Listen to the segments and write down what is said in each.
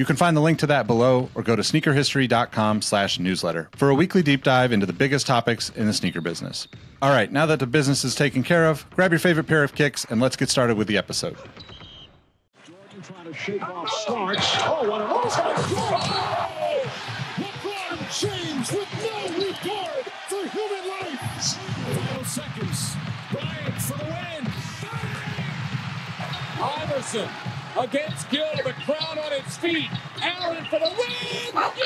You can find the link to that below or go to sneakerhistory.com slash newsletter for a weekly deep dive into the biggest topics in the sneaker business. All right, now that the business is taken care of, grab your favorite pair of kicks and let's get started with the episode. Jordan trying to shake off starts. Oh, what a oh, LeBron James with no regard for human life. Final seconds. Bryant for the win. Iverson against Gill, the crowd on its feet. Allen for the win. Welcome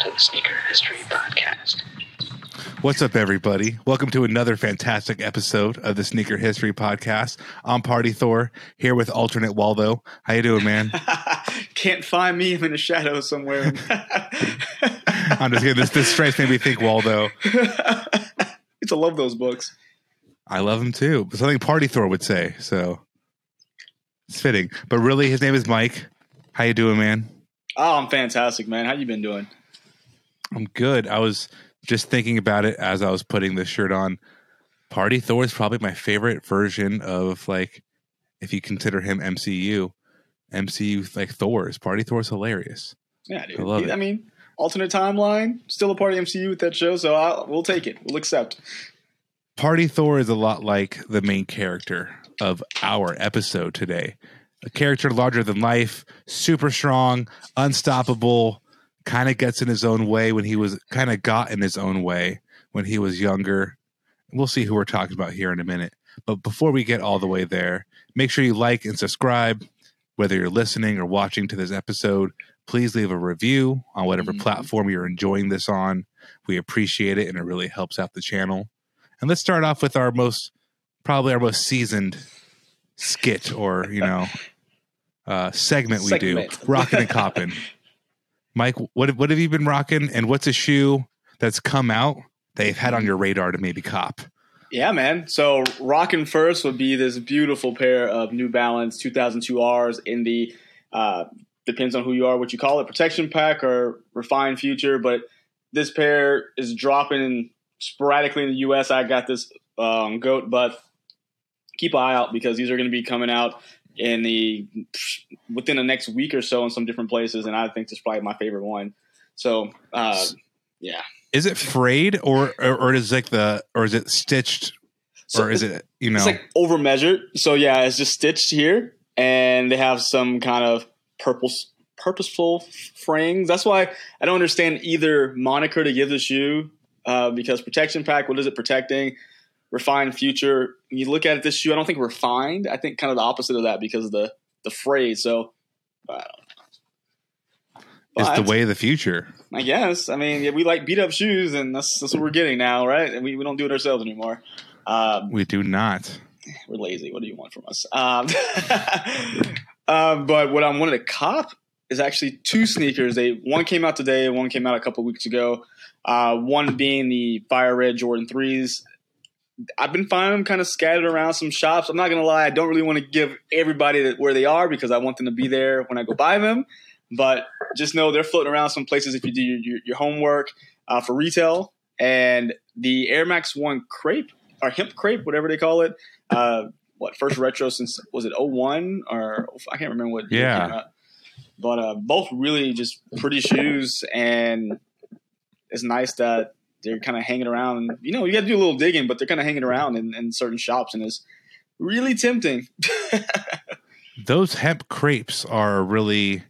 to the Sneaker History Podcast. What's up, everybody? Welcome to another fantastic episode of the Sneaker History Podcast. I'm Party Thor here with alternate Waldo. How you doing, man? Can't find me. I'm in a shadow somewhere. I'm just kidding. This this strikes made me think Waldo. it's to love those books. I love them too. Something Party Thor would say. So it's fitting. But really, his name is Mike. How you doing, man? Oh, I'm fantastic, man. How you been doing? I'm good. I was just thinking about it as I was putting this shirt on. Party Thor is probably my favorite version of like, if you consider him MCU, MCU like Thor's. Party Thor's hilarious. Yeah, dude. I love it. I mean, alternate timeline, still a part of MCU with that show, so I'll, we'll take it. We'll accept. Party Thor is a lot like the main character of our episode today. A character larger than life, super strong, unstoppable, kind of gets in his own way when he was kind of got in his own way when he was younger. We'll see who we're talking about here in a minute. But before we get all the way there, make sure you like and subscribe, whether you're listening or watching to this episode. Please leave a review on whatever Mhm. platform you're enjoying this on. We appreciate it and it really helps out the channel. And let's start off with our most, probably our most seasoned skit or, you know, uh, segment we Segment. do rocking and copping. Mike, what, what have you been rocking and what's a shoe that's come out that you've had on your radar to maybe cop? Yeah, man. So rocking first would be this beautiful pair of New Balance 2002 Rs in the uh, depends on who you are, what you call it, protection pack or refined future. But this pair is dropping sporadically in the U.S. I got this um, goat, but keep an eye out because these are going to be coming out in the within the next week or so in some different places, and I think this is probably my favorite one. So, uh, yeah. Is it frayed or, or, or is it like the, or is it stitched So or is it, you know, It's like over measured. So yeah, it's just stitched here, and they have some kind of purple, purposeful frayings. That's why I don't understand either moniker to give the shoe uh, because protection pack. What is it protecting? Refined future. You look at it, this shoe, I don't think refined. I think kind of the opposite of that because of the the phrase. So I don't know. it's the way of the future. I guess. I mean, yeah, we like beat up shoes, and that's that's what we're getting now, right? And we, we don't do it ourselves anymore. Um, We do not. we're lazy. What do you want from us? Um, um, but what I'm wanted to cop is actually two sneakers. They one came out today, one came out a couple weeks ago. Uh, one being the Fire Red Jordan threes. I've been finding them kind of scattered around some shops. I'm not gonna lie, I don't really want to give everybody that, where they are because I want them to be there when I go buy them. But just know they're floating around some places if you do your, your, your homework uh, for retail. And the Air Max One crepe or hemp crepe, whatever they call it. Uh, what first retro since was it 01 or I can't remember what. Yeah. But uh, both really just pretty shoes, and it's nice that they're kind of hanging around. You know, you got to do a little digging, but they're kind of hanging around in, in certain shops, and it's really tempting. Those hemp crepes are really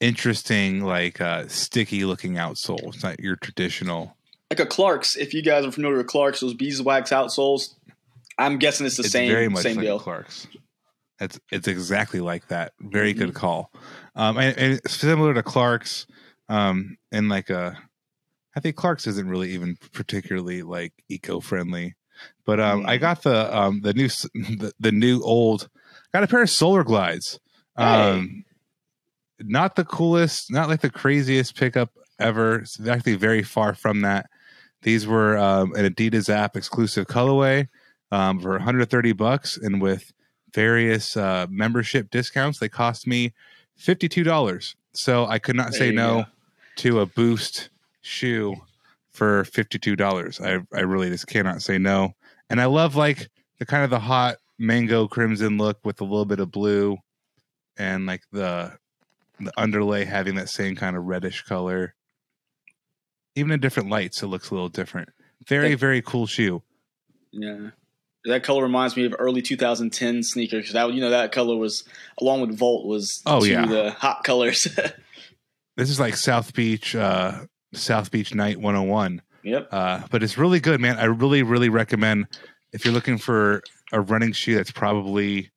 interesting, like uh, sticky looking outsole. It's not your traditional. like a Clark's. If you guys are familiar with Clark's, those beeswax outsoles, I'm guessing it's the it's same very much same like deal. Clark's. It's it's exactly like that. Very Mm-hmm. good call. Um, and, and similar to Clark's, um, and like a, I think Clark's isn't really even particularly like eco friendly, but um, Mm. I got the um the new the, the new old, got a pair of Solar Glides. Um, not the coolest, not like the craziest pickup ever. It's actually very far from that. These were um, an Adidas app exclusive colorway um, for 130 bucks, and with various uh, membership discounts, they cost me $52. So I could not There say no go. to a Boost shoe for $52. I I really just cannot say no. And I love like the kind of the hot mango crimson look with a little bit of blue and like the the underlay having that same kind of reddish color. Even in different lights, it looks a little different. Very, Yeah. very cool shoe. Yeah. That color reminds me of early 2010 sneakers because that you know that color was along with Volt was Oh, two yeah. of the hot colors. This is like South Beach, uh, South Beach Night 101. yep. Uh, but it's really good, man. I really, really recommend if you're looking for a running shoe that's probably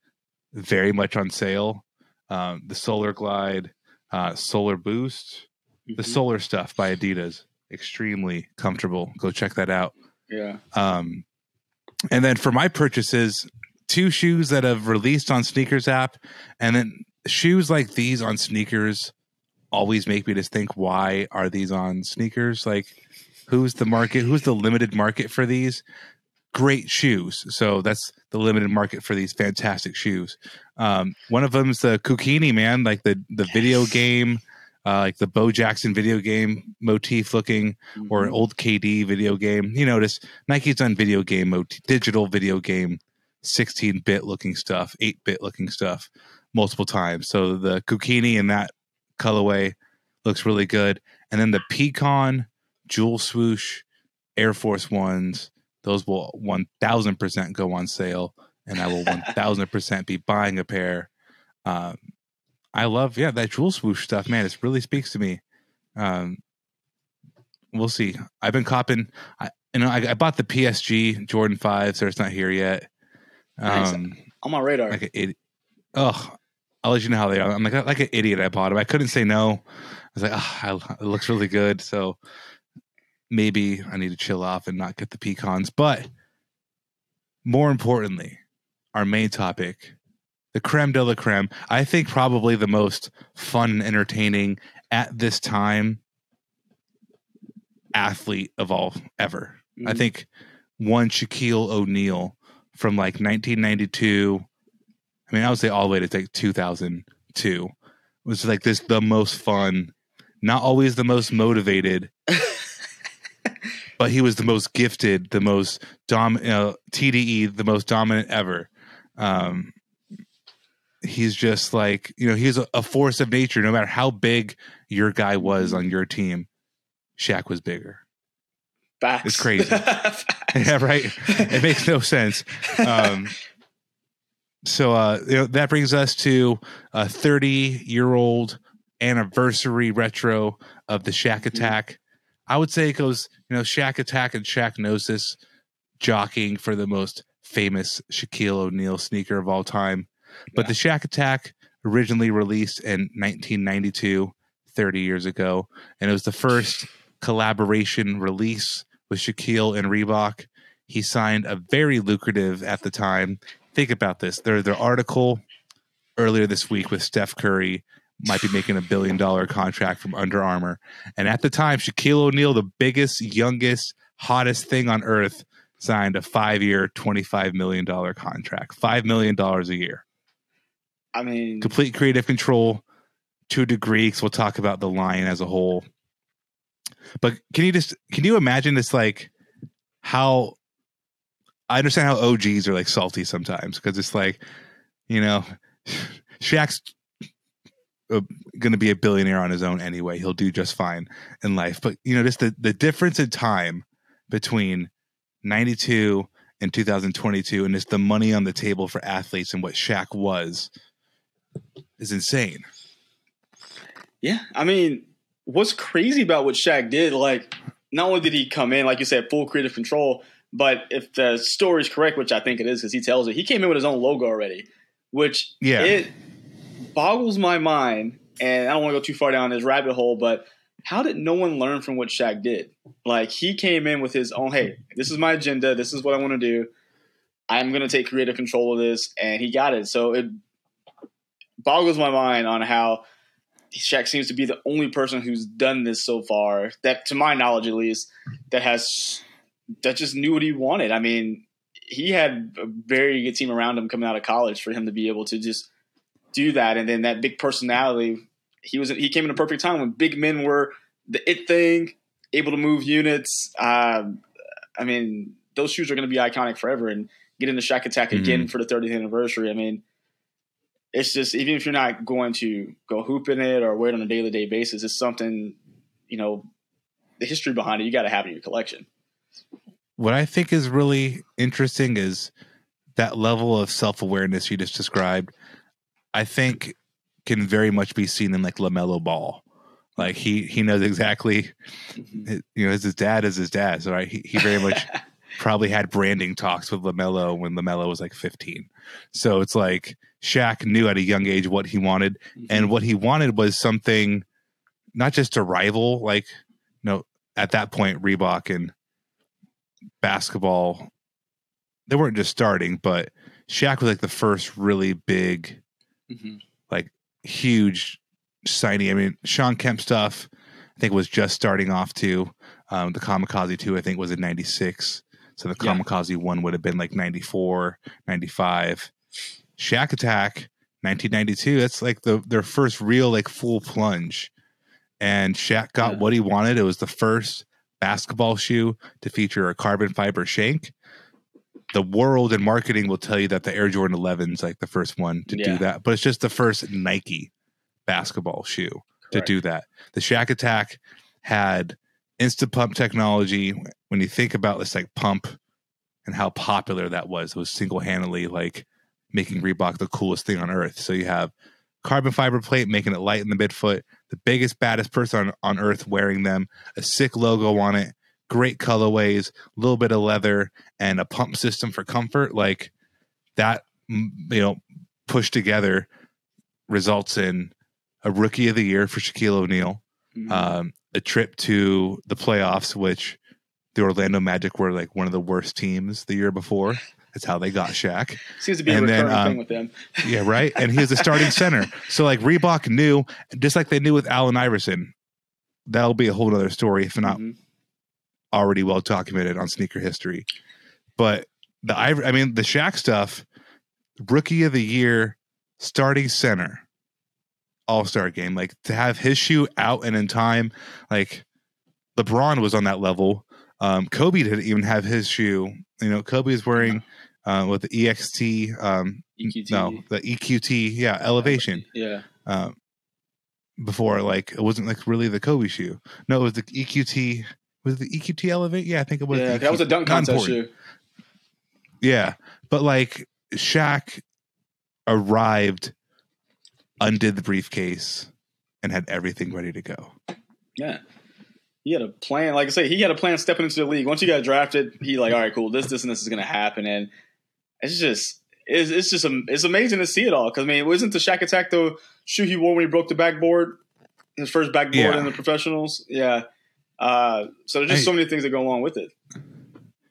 very much on sale. Um, the Solar Glide, uh, Solar Boost, the Mhm. Solar stuff by Adidas, extremely comfortable. Go check that out. Yeah. Um, and then for my purchases, two shoes that have released on Sneakers app, and then shoes like these on Sneakers always make me just think, why are these on Sneakers? Like, who's the market? Who's the limited market for these? Great shoes. So that's the limited market for these fantastic shoes. Um, one of them's the Kukini man, like the the video game, uh, like the Bo Jackson video game motif looking or an old KD video game. You notice Nike's done video game, mot- digital video game, 16 bit looking stuff, 8 bit looking stuff multiple times. So the Kukini in that colorway looks really good. And then the Pecan Jewel Swoosh Air Force Ones, those will 1000% go on sale. And I will 1000% be buying a pair. Um, I love, yeah, that Jewel Swoosh stuff, man. It really speaks to me. Um, we'll see. I've been copping. I you know I, I bought the PSG Jordan five, so it's not here yet. Nice. Um, on my radar. like idiot. Oh, I'll let you know how they are. I'm like like an idiot. I bought them. I couldn't say no. I was like, oh, it looks really good. So maybe I need to chill off and not get the pecans. But more importantly, our main topic, the creme de la creme. I think probably the most fun and entertaining at this time athlete of all ever. I Mhm. think one Shaquille O'Neal from like 1992. I mean, I would say all the way to like 2002 was like this the most fun, not always the most motivated, but he was the most gifted, the most dom, know, TDE, the most dominant ever. Um, he's just like you know he's a, a force of nature. No matter how big your guy was on your team, Shaq was bigger. Facts. It's crazy. Yeah, right. It makes no sense. Um, so uh, that brings us to a 30 year old anniversary retro of the Shaq Attack. I would say it goes, you know, Shaq Attack and Shaqnosis jockeying for the most famous Shaquille O'Neal sneaker of all time. But the Shaq Attack originally released in 1992, 30 years ago, and it was the first collaboration release with Shaquille and Reebok. He signed a very lucrative at the time. Think about this. Their their article earlier this week with Steph Curry might be making a billion dollar contract from Under Armour. And at the time, Shaquille O'Neal, the biggest, youngest, hottest thing on earth, signed a five year, $25 million contract. $5 million a year. I mean, Complete creative control to a degree, because we'll talk about the line as a whole. But can you just can you imagine this like how I understand how OGs are like salty sometimes because it's like, you know, Shaq's uh, going to be a billionaire on his own anyway. He'll do just fine in life. But, you know, just the, the difference in time between 92 and 2022 and just the money on the table for athletes and what Shaq was is insane. yeah. I mean, what's crazy about what Shaq did, like, not only did he come in, like you said, full creative control, but if the story's correct, which I think it is because he tells it, he came in with his own logo already, which Yeah. it boggles my mind. And I don't want to go too far down this rabbit hole, but how did no one learn from what Shaq did? Like he came in with his own, hey, this is my agenda, this is what I want to do. I'm going to take creative control of this, and he got it. So it boggles my mind on how Shaq seems to be the only person who's done this so far, that to my knowledge at least, that has that just knew what he wanted. I mean, he had a very good team around him coming out of college for him to be able to just do that, and then that big personality. He was he came in a perfect time when big men were the it thing, able to move units. Um, I mean, those shoes are going to be iconic forever, and getting the Shaq Attack again for the 30th anniversary. I mean, it's just even if you're not going to go hoop in it or wear it on a day to day basis, it's something you know the history behind it. You got to have in your collection. What I think is really interesting is that level of self awareness you just described. I think can very much be seen in like LaMelo Ball. Like he he knows exactly, mm-hmm. you know, his dad is his dad. So right, he he very much probably had branding talks with LaMelo when LaMelo was like 15. So it's like Shaq knew at a young age what he wanted, and mm-hmm. what he wanted was something not just a rival, like you know, at that point Reebok and basketball they weren't just starting, but Shaq was like the first really big, Mhm. like huge signing. I mean, Shawn Kemp stuff, I think was just starting off too. Um, the Kamikaze 2, I think, was in 96. So the Yeah. Kamikaze 1 would have been like 94, 95. Shaq Attack, 1992. That's like the their first real like full plunge. And Shaq got Yeah. what he wanted. It was the first basketball shoe to feature a carbon fiber shank. The world and marketing will tell you that the Air Jordan 11 is like the first one to do that, but it's just the first Nike basketball shoe to do that. The Shaq Attack had instant pump technology. When you think about this, like pump and how popular that was, it was single handedly like making Reebok the coolest thing on earth. So you have carbon fiber plate making it light in the midfoot, the biggest, baddest person on, on earth wearing them, a sick logo on it, great colorways, a little bit of leather, and a pump system for comfort. Like that, you know, pushed together results in a rookie of the year for Shaquille O'Neal, Mhm. um, a trip to the playoffs, which the Orlando Magic were like one of the worst teams the year before. That's how they got Shaq. Seems to be a and then, recurring um, thing with them. Yeah, right. And he was the starting center. So like Reebok knew, just like they knew with Allen Iverson, that'll be a whole other story if not Mhm. already well documented on sneaker history. But the I mean the Shaq stuff, rookie of the year, starting center, all star game. Like to have his shoe out and in time, like LeBron was on that level. Um, Kobe didn't even have his shoe. You know, Kobe is wearing uh, with the EXT. Um, EQT. no, the EQT. Yeah, elevation. Yeah. Um, before like it wasn't like really the Kobe shoe. No, it was the EQT. Was it the EQT Elevate? Yeah, I think it was. Yeah. That was a dunk contest shoe. Yeah, but like Shaq arrived, undid the briefcase, and had everything ready to go. Yeah. He had a plan. Like I say, he had a plan stepping into the league. Once you got drafted, he like, all right, cool. This, this, and this is going to happen. And it's just, it's, it's just, it's amazing to see it all. Because I mean, wasn't the Shaq Attack the shoe he wore when he broke the backboard, his first backboard Yeah. in the professionals? Yeah. Uh, so there's just Hey. so many things that go along with it.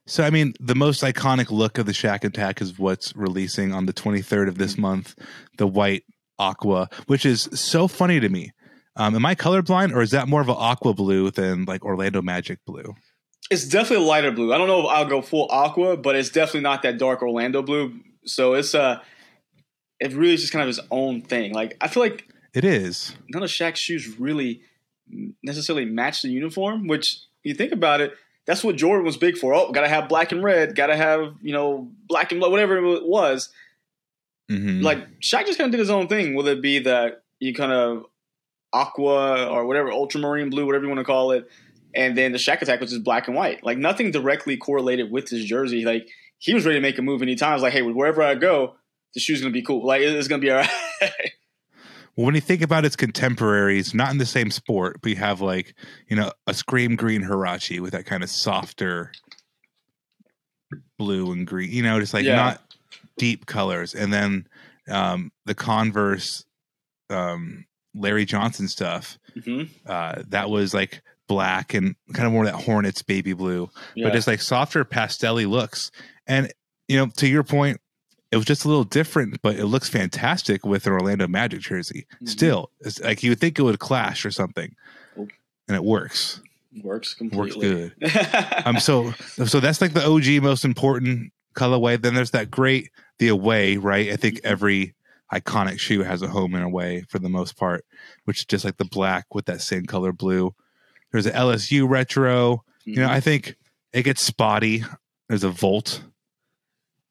So I mean, the most iconic look of the Shaq Attack is what's releasing on the 23rd of this month, the white aqua, which is so funny to me. Um, am I colorblind, or is that more of an aqua blue than like Orlando Magic blue? It's definitely a lighter blue. I don't know if I'll go full aqua, but it's definitely not that dark Orlando blue. So it's uh it really is just kind of his own thing. Like I feel like It is. none of Shaq's shoes really necessarily match the uniform, which you think about it, that's what Jordan was big for. Oh, gotta have black and red, gotta have, you know, black and whatever it was. Mhm. Like Shaq just kind of did his own thing, whether it be that you kind of aqua or whatever, ultramarine blue, whatever you want to call it. And then the Shaq attack was just black and white. Like nothing directly correlated with his jersey. Like he was ready to make a move anytime. I was like, hey, wherever I go, the shoe's gonna be cool. Like it's gonna be all right. Well, when you think about its contemporaries, not in the same sport, but you have like, you know, a scream green Huarache with that kind of softer blue and green, you know, just like Yeah. not deep colors. And then um, the Converse um, Larry Johnson stuff, hmm uh, that was like black and kind of more that Hornets baby blue, Yeah. but just like softer pastelly looks. And, you know, to your point, it was just a little different, but it looks fantastic with an Orlando Magic jersey. Mhm. Still, it's like you would think it would clash or something, Oh. and it works. Works Works completely. good. Um, so so that's like the OG most important colorway. Then there's that great the away, right? I think every iconic shoe has a home and away for the most part, which is just like the black with that same color blue. There's an LSU retro. You know, I think it gets spotty. There's a Volt.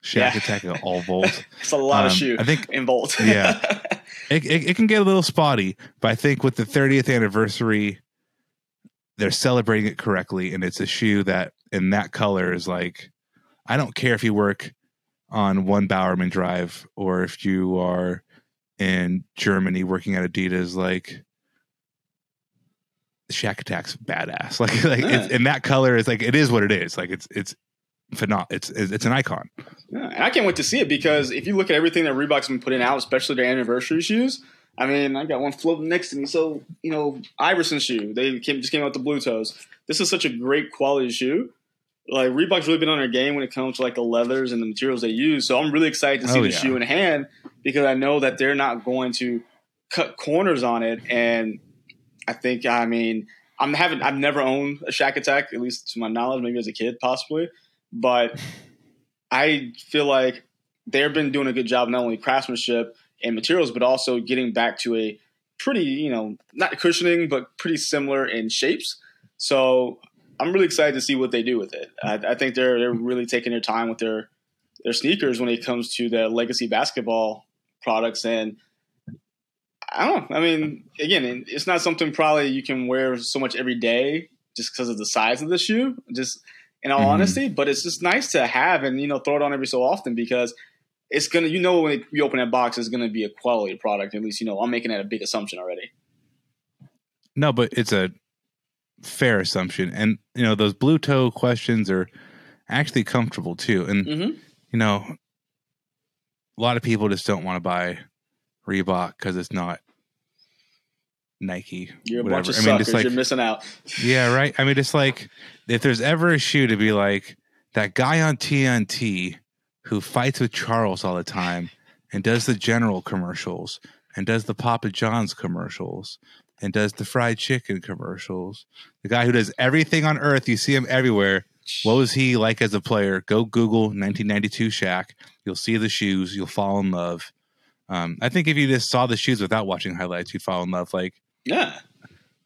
Shaq Yeah. Attack, all Volt. it's a lot of Um, shoe. I think- in Volt. Yeah. it, it, it can get a little spotty, but I think with the 30th anniversary, they're celebrating it correctly, and it's a shoe that in that color is like, I don't care if you work on one Bowerman Drive or if you are in Germany working at Adidas, like Shaq Attack's badass. Like, like it's, Yeah. in that color is like it is what it is. Like it's it's phenomenal. It's it's it's an icon. Yeah, and I can't wait to see it because if you look at everything that Reebok's been putting out, especially their anniversary shoes, I mean, I got one floating next to me. So, you know, Iverson shoe, they came, just came out with the blue toes. This is such a great quality shoe. Like Reebok's really been on their game when it comes to like the leathers and the materials they use. So I'm really excited to see Oh, the yeah. shoe in hand because I know that they're not going to cut corners on it. And I think, I mean, I'm having, I've never owned a Shaq Attack, at least to my knowledge, maybe as a kid, possibly. But I feel like they've been doing a good job not only craftsmanship and materials, but also getting back to a pretty, you know, not cushioning, but pretty similar in shapes. So I'm really excited to see what they do with it. I, I think they're they're really taking their time with their their sneakers when it comes to their legacy basketball products. And I don't know. I mean, again, it's not something probably you can wear so much every day just because of the size of the shoe. Just in all Mhm. honesty, but it's just nice to have and you know throw it on every so often because it's gonna you know when you open that box it's gonna be a quality product. At least you know I'm making that a big assumption already. No, but it's a fair assumption. And, you know, those blue toe questions are actually comfortable too. And, Mm-hmm. you know, a lot of people just don't want to buy Reebok because it's not Nike. You're a bunch of I mean, suckers. like, You're missing out. yeah, right. I mean, it's like if there's ever a shoe to be like that guy on TNT who fights with Charles all the time and does the General commercials and does the Papa John's commercials and does the fried chicken commercials. The guy who does everything on earth, you see him everywhere. What was he like as a player? Go Google 1992 Shaq. You'll see the shoes. You'll fall in love. Um, I think if you just saw the shoes without watching highlights, you'd fall in love. Like Yeah.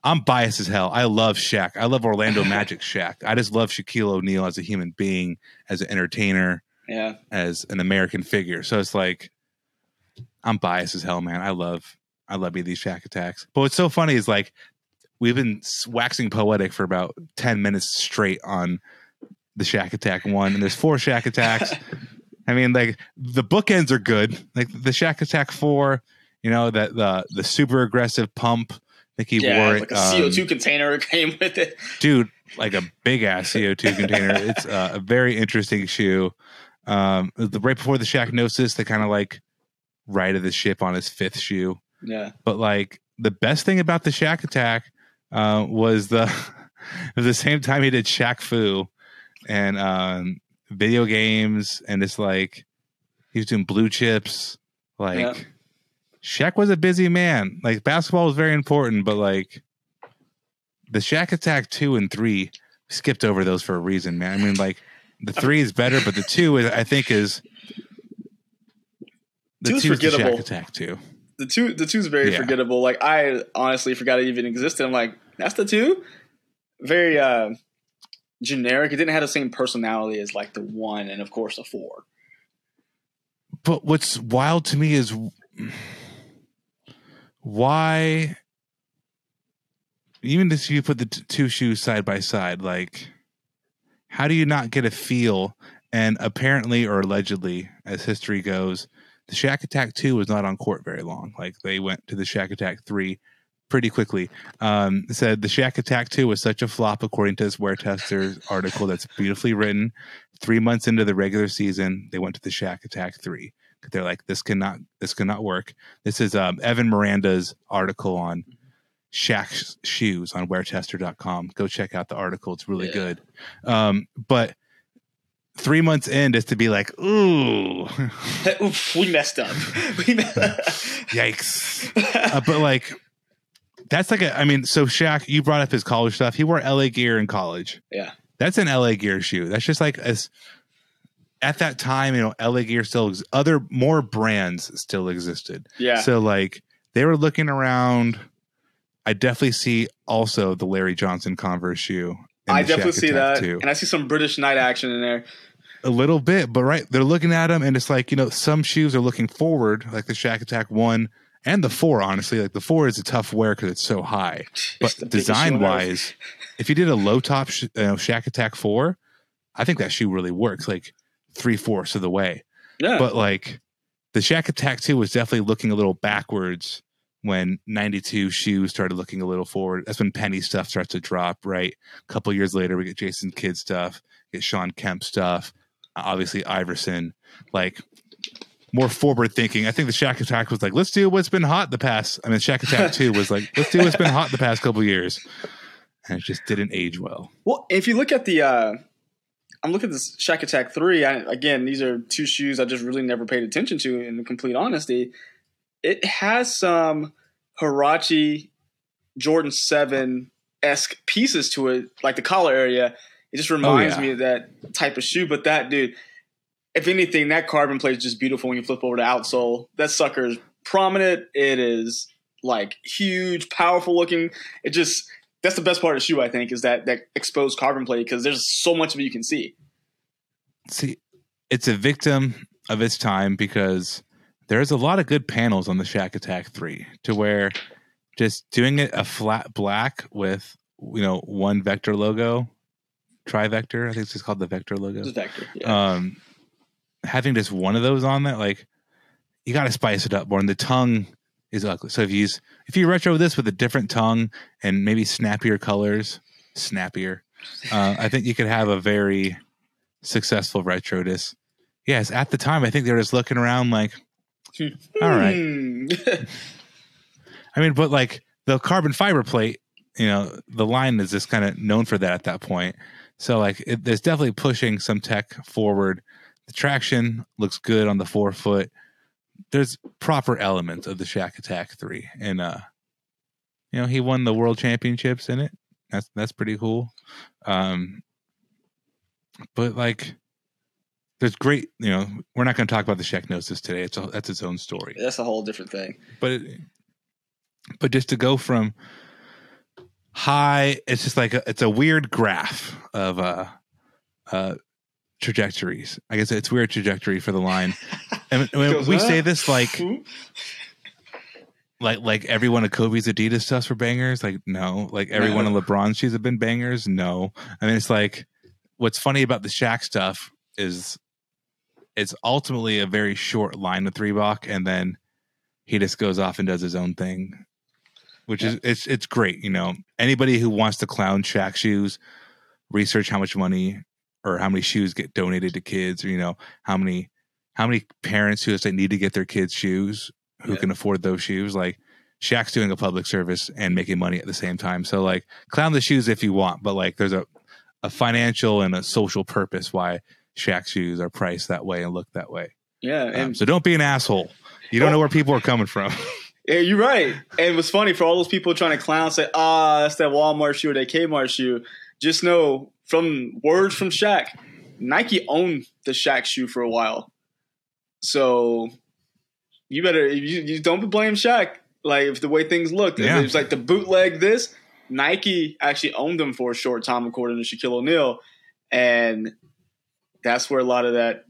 I'm biased as hell. I love Shaq. I love Orlando Magic Shaq. I just love Shaquille O'Neal as a human being, as an entertainer, Yeah. as an American figure. So it's like I'm biased as hell, man. I love I love these Shaq attacks. But what's so funny is like we've been waxing poetic for about ten minutes straight on the Shaq Attack one, and there's four Shaq attacks. I mean, like the bookends are good. Like the Shaq Attack four, you know that the the super aggressive pump. I think he Yeah. wore Like a um, CO2 container came with it. dude like a big ass co2 container it's uh, a very interesting shoe um the right before the Shaqnosis, they kind of like righted the ship on his fifth shoe Yeah. but like the best thing about the Shaq attack uh, was the at the same time he did Shaq Fu and um video games and it's like he was doing blue chips like Yeah. Shaq was a busy man like basketball was very important but like the Shaq attack 2 and 3 skipped over those for a reason man I mean like the 3 is better but the 2 is I think is the Two's 2 is the Shaq attack 2 The two the two's very Yeah. forgettable. Like I honestly forgot it even existed. I'm like, that's the two? Very uh generic. It didn't have the same personality as like the one and of course the four. But what's wild to me is why, even if you put the t- two shoes side by side, like, how do you not get a feel? And apparently, or allegedly, as history goes, the Shaq Attack 2 was not on court very long. Like, they went to the Shaq Attack 3 pretty quickly. Um, said the Shaq Attack 2 was such a flop, according to this Wear Tester article that's beautifully written. Three months into the regular season, they went to the Shaq Attack 3 they're like this cannot this cannot work this is um, evan miranda's article on Shaq's shoes on weartester.com go check out the article it's really Yeah. good um, but three months in is to be like, ooh, Oof, we messed up. we me- yikes. Uh, but like, that's like a, I mean, so Shaq, you brought up his college stuff. He wore LA gear in college. yeah. That's an LA gear shoe. That's just like as at that time, you know, LA gear still ex- other more brands still existed. Yeah. So like they were looking around. I definitely see also the Larry Johnson Converse shoe. I definitely see that. too. And I see some British Knight action in there. a little bit, but right, they're looking at them, and it's like you know, some shoes are looking forward, like the Shaq Attack one and the four. Honestly, like the four is a tough wear because it's so high. But the biggest shoe design wise, if you did a low top sh- uh, you know, Shaq Attack four, I think that shoe really works, like three fourths of the way. Yeah. But like the Shaq Attack two was definitely looking a little backwards when 92 shoes started looking a little forward. That's when Penny stuff starts to drop, right? A couple years later, we get Jason Kidd stuff, get Shawn Kemp stuff, obviously Iverson, like more forward thinking. I think the Shaq Attack was like, let's do what's been hot the past. I mean, Shaq Attack 2 was like, let's do what's been hot the past couple years. And it just didn't age well. Well, if you look at the, uh, I'm looking at this Shaq Attack 3. I, again, these are two shoes I just really never paid attention to, in complete honesty. It has some Huarache Jordan 7 esque pieces to it, like the collar area. It just oh, reminds yeah. me of that type of shoe. But that, dude, if anything, that carbon plate is just beautiful when you flip over the outsole. That sucker is prominent. It is like huge, powerful looking. It just that's the best part of the shoe, I think, is that that exposed carbon plate because there's so much of it you can see. See, it's a victim of its time because there's a lot of good panels on the Shaq Attack 3 to where just doing it a flat black with, you know, one vector logo, trivector, I think it's just called the vector logo. A vector. Yeah. um having just one of those on that like you got to spice it up more and the tongue is ugly so if you use if you retro this with a different tongue and maybe snappier colors snappier uh, i think you could have a very successful retro disc yes at the time i think they were just looking around like all right Hmm. I mean, but like the carbon fiber plate, you know, the line is just kind of known for that at that point. So like, it, there's definitely pushing some tech forward. The traction looks good on the forefoot. There's proper elements of the Shaq Attack three, and uh, you know, he won the world championships in it. That's that's pretty cool. Um, but like, there's great. You know, we're not going to talk about the Shaqnosis today. It's a, that's its own story That's a whole different thing. but it, but just to go from high it's just like a, it's a weird graph of uh uh trajectories. I guess it's weird trajectory for the line. And we up. say uh, this like hmm? like like every one of kobe's adidas stuffs were bangers? Like no. Like every No. one of lebron's shoes have been bangers? No. I mean it's like what's funny about the Shaq stuff is it's ultimately a very short line with Reebok, and then he just goes off and does his own thing, which is it's it's great. You know, anybody who wants to clown Shaq shoes, research how much money or how many shoes get donated to kids, or you know how many how many parents who say need to get their kids shoes who Yeah. can afford those shoes, like. Shaq's doing a public service and making money at the same time. So like clown the shoes if you want, but like there's a a financial and a social purpose why Shaq shoes are priced that way and look that way. Yeah, Um, so don't be an asshole. You don't know where people are coming from. yeah, you're right. And it was funny for all those people trying to clown, say, "Ah, that's that Walmart shoe or that Kmart shoe." Just know from words from Shaq, Nike owned the Shaq shoe for a while. So you better you, you don't blame Shaq. Like if the way things looked, Yeah. it was like the bootleg this. Nike actually owned them for a short time, according to Shaquille O'Neal, and that's where a lot of that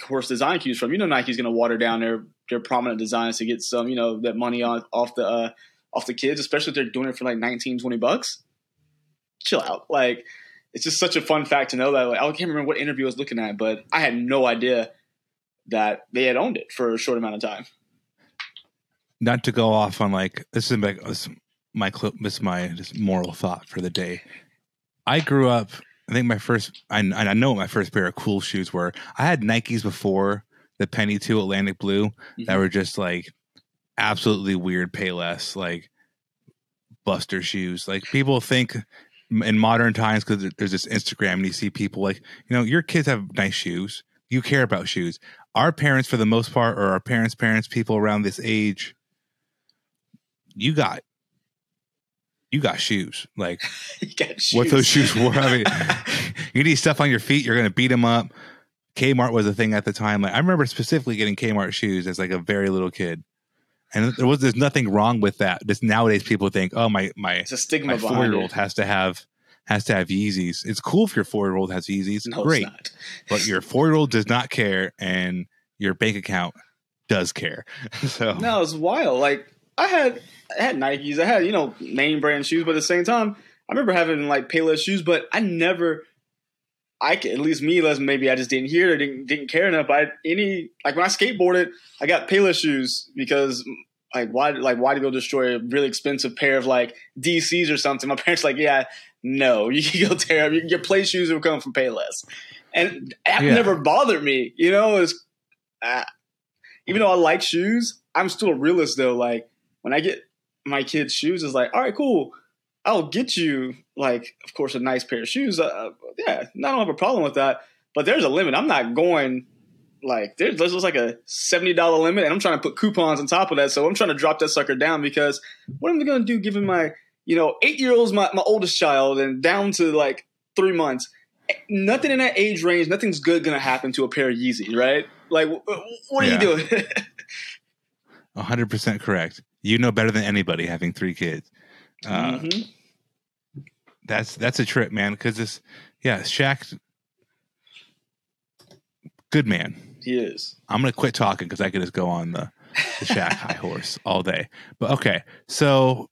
course design cues from. You know, Nike's going to water down their their prominent designs to get some, you know, that money on off the uh, off the kids, especially if they're doing it for like 19, 20 bucks. Chill out. Like it's just such a fun fact to know that. Like I can't remember what interview I was looking at, but I had no idea that they had owned it for a short amount of time. Not to go off on like this is my this is my clip. This is my just moral thought for the day. I grew up. I think my first. I I know what my first pair of cool shoes were. I had Nikes before the Penny Two Atlantic Blue that Mhm. were just like absolutely weird Payless like Buster shoes. Like people think in modern times because there's this Instagram and you see people like you know your kids have nice shoes. You care about shoes. Our parents, for the most part, or our parents' parents, people around this age, you got you got shoes. Like You got what those shoes. shoes were. I mean, you need stuff on your feet. You're going to beat them up. Kmart was a thing at the time. Like I remember specifically getting Kmart shoes as like a very little kid, and there was there's nothing wrong with that. Just nowadays, people think, oh my my It's a stigma my four year old has to have has to have Yeezys. It's cool if your four year old has Yeezys. No, Great, it's not. but your four year old does not care, and your bank account does care. so No, it's wild. Like I had I had Nikes, I had, you know, name brand shoes, but at the same time, I remember having like Payless shoes, but I never I at least me, unless maybe I just didn't hear it, didn't didn't care enough. But I, any like when I skateboarded, I got Payless shoes because like why like why to go destroy a really expensive pair of like DCs or something? My parents like, yeah, no, you can go tear up. You can get play shoes that will come from Payless, and that Yeah. never bothered me. You know, it's uh, even though I like shoes, I'm still a realist though. Like when I get my kids shoes, it's like, all right, cool. I'll get you like, of course, a nice pair of shoes. Uh, yeah, I don't have a problem with that. But there's a limit. I'm not going like there's there's like a seventy dollar limit, and I'm trying to put coupons on top of that. So I'm trying to drop that sucker down because what am I going to do given my you know eight year old's my, my oldest child and down to like three months. Nothing in that age range, nothing's good going to happen to a pair of Yeezys, right? Like, wh- wh- what are Yeah. you doing? hundred percent correct. You know better than anybody having three kids. Uh, Mhm. That's that's a trip, man. Because this, yeah, Shaq, good man. He is. I'm gonna quit talking because I could just go on the, the Shaq high horse all day. But okay, so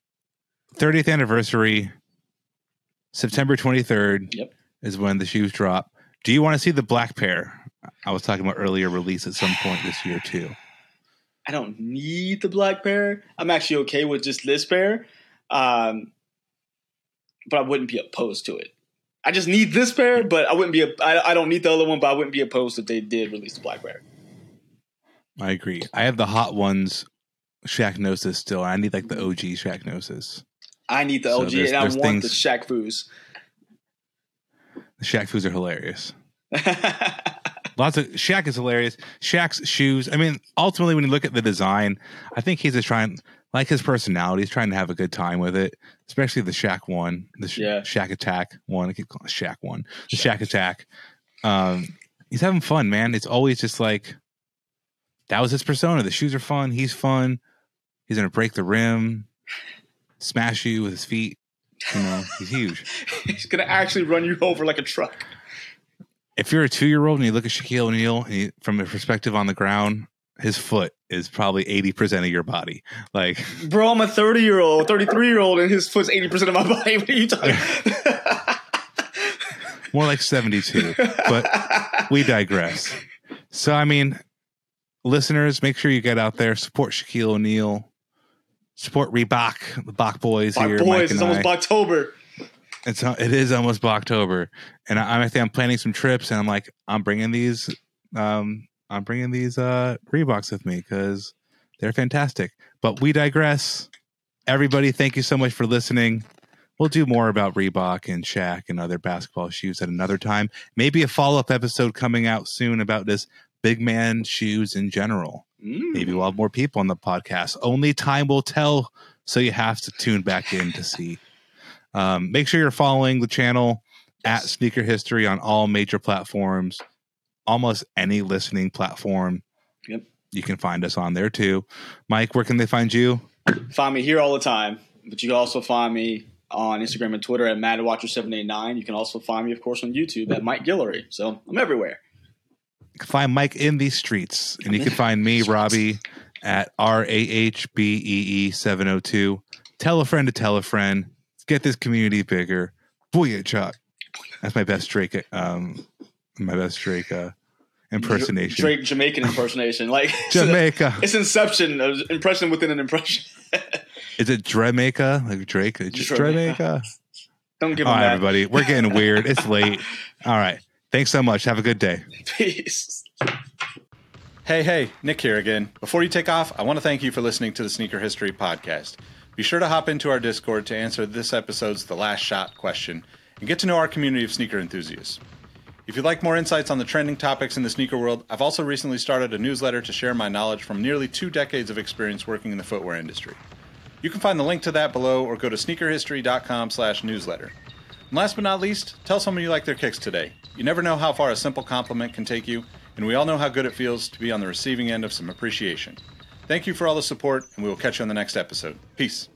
30th anniversary, September 23rd Yep. is when the shoes drop. Do you want to see the black pair? I was talking about earlier release at some point this year too. I don't need the black pair. I'm actually okay with just this pair, um, but I wouldn't be opposed to it. I just need this pair, but I wouldn't be. A, I, I don't need the other one, but I wouldn't be opposed if they did release the black pair. I agree. I have the hot ones, Shaqnosis still. I need like the OG Shaqnosis. I need the So LG, there's- and I there's want the Shaq Foos. The Shaq foods are hilarious. Lots of Shaq is hilarious. Shaq's shoes. I mean, ultimately, when you look at the design, I think he's just trying, like his personality, he's trying to have a good time with it. Especially the Shaq one, the Sh- Yeah. Shaq Attack one. I keep calling it Shaq one, the Shaq Attack. Um, he's having fun, man. It's always just like that was his persona. The shoes are fun. He's fun. He's gonna break the rim, smash you with his feet. You know, he's huge. He's gonna actually run you over like a truck. If you're a two year old and you look at Shaquille O'Neal from a perspective on the ground, his foot is probably 80% of your body. Like, Bro, I'm a 30 year old, 33 year old, and his foot's 80% of my body. What are you talking? more like 72. But we digress. So, I mean, listeners, make sure you get out there, support Shaquille O'Neal, support Reebok, the Bach boys My here. boys, Mike it's and almost I. It's it is almost October, and I, I'm I think I'm planning some trips, and I'm like I'm bringing these, um, I'm bringing these uh Reeboks with me because they're fantastic. But we digress. Everybody, thank you so much for listening. We'll do more about Reebok and Shaq and other basketball shoes at another time. Maybe a follow up episode coming out soon about this big man shoes in general. Mm. Maybe we'll have more people on the podcast. Only time will tell. So you have to tune back in to see. Um, make sure you're following the channel at Sneaker History on all major platforms, almost any listening platform. Yep. You can find us on there too. Mike, where can they find you? Find me here all the time, but you can also find me on Instagram and Twitter at MadWatcher789. You can also find me, of course, on YouTube at Mike Guillory. So I'm everywhere. You can find Mike in these streets, and you can find me, Robbie, at R A H B E E 702. Tell a friend to tell a friend. Get this community bigger. Booyah, Chuck. That's my best Drake. Um, my best Drake uh, impersonation. Drake Jamaican impersonation. Like Jamaica. It's Inception, uh, impression within an impression. Is it Jamaica? Like Drake? It's Jamaica. Jamaica. Don't give All him right, that. everybody. We're getting weird. It's late. All right. Thanks so much. Have a good day. Peace. Hey, hey, Nick here again. Before you take off, I want to thank you for listening to the Sneaker History Podcast. Be sure to hop into our Discord to answer this episode's The Last Shot question and get to know our community of sneaker enthusiasts. If you'd like more insights on the trending topics in the sneaker world, I've also recently started a newsletter to share my knowledge from nearly two decades of experience working in the footwear industry. You can find the link to that below or go to sneakerhistory.com slash newsletter. And last but not least, tell someone you like their kicks today. You never know how far a simple compliment can take you, and we all know how good it feels to be on the receiving end of some appreciation. Thank you for all the support, and we will catch you on the next episode. Peace.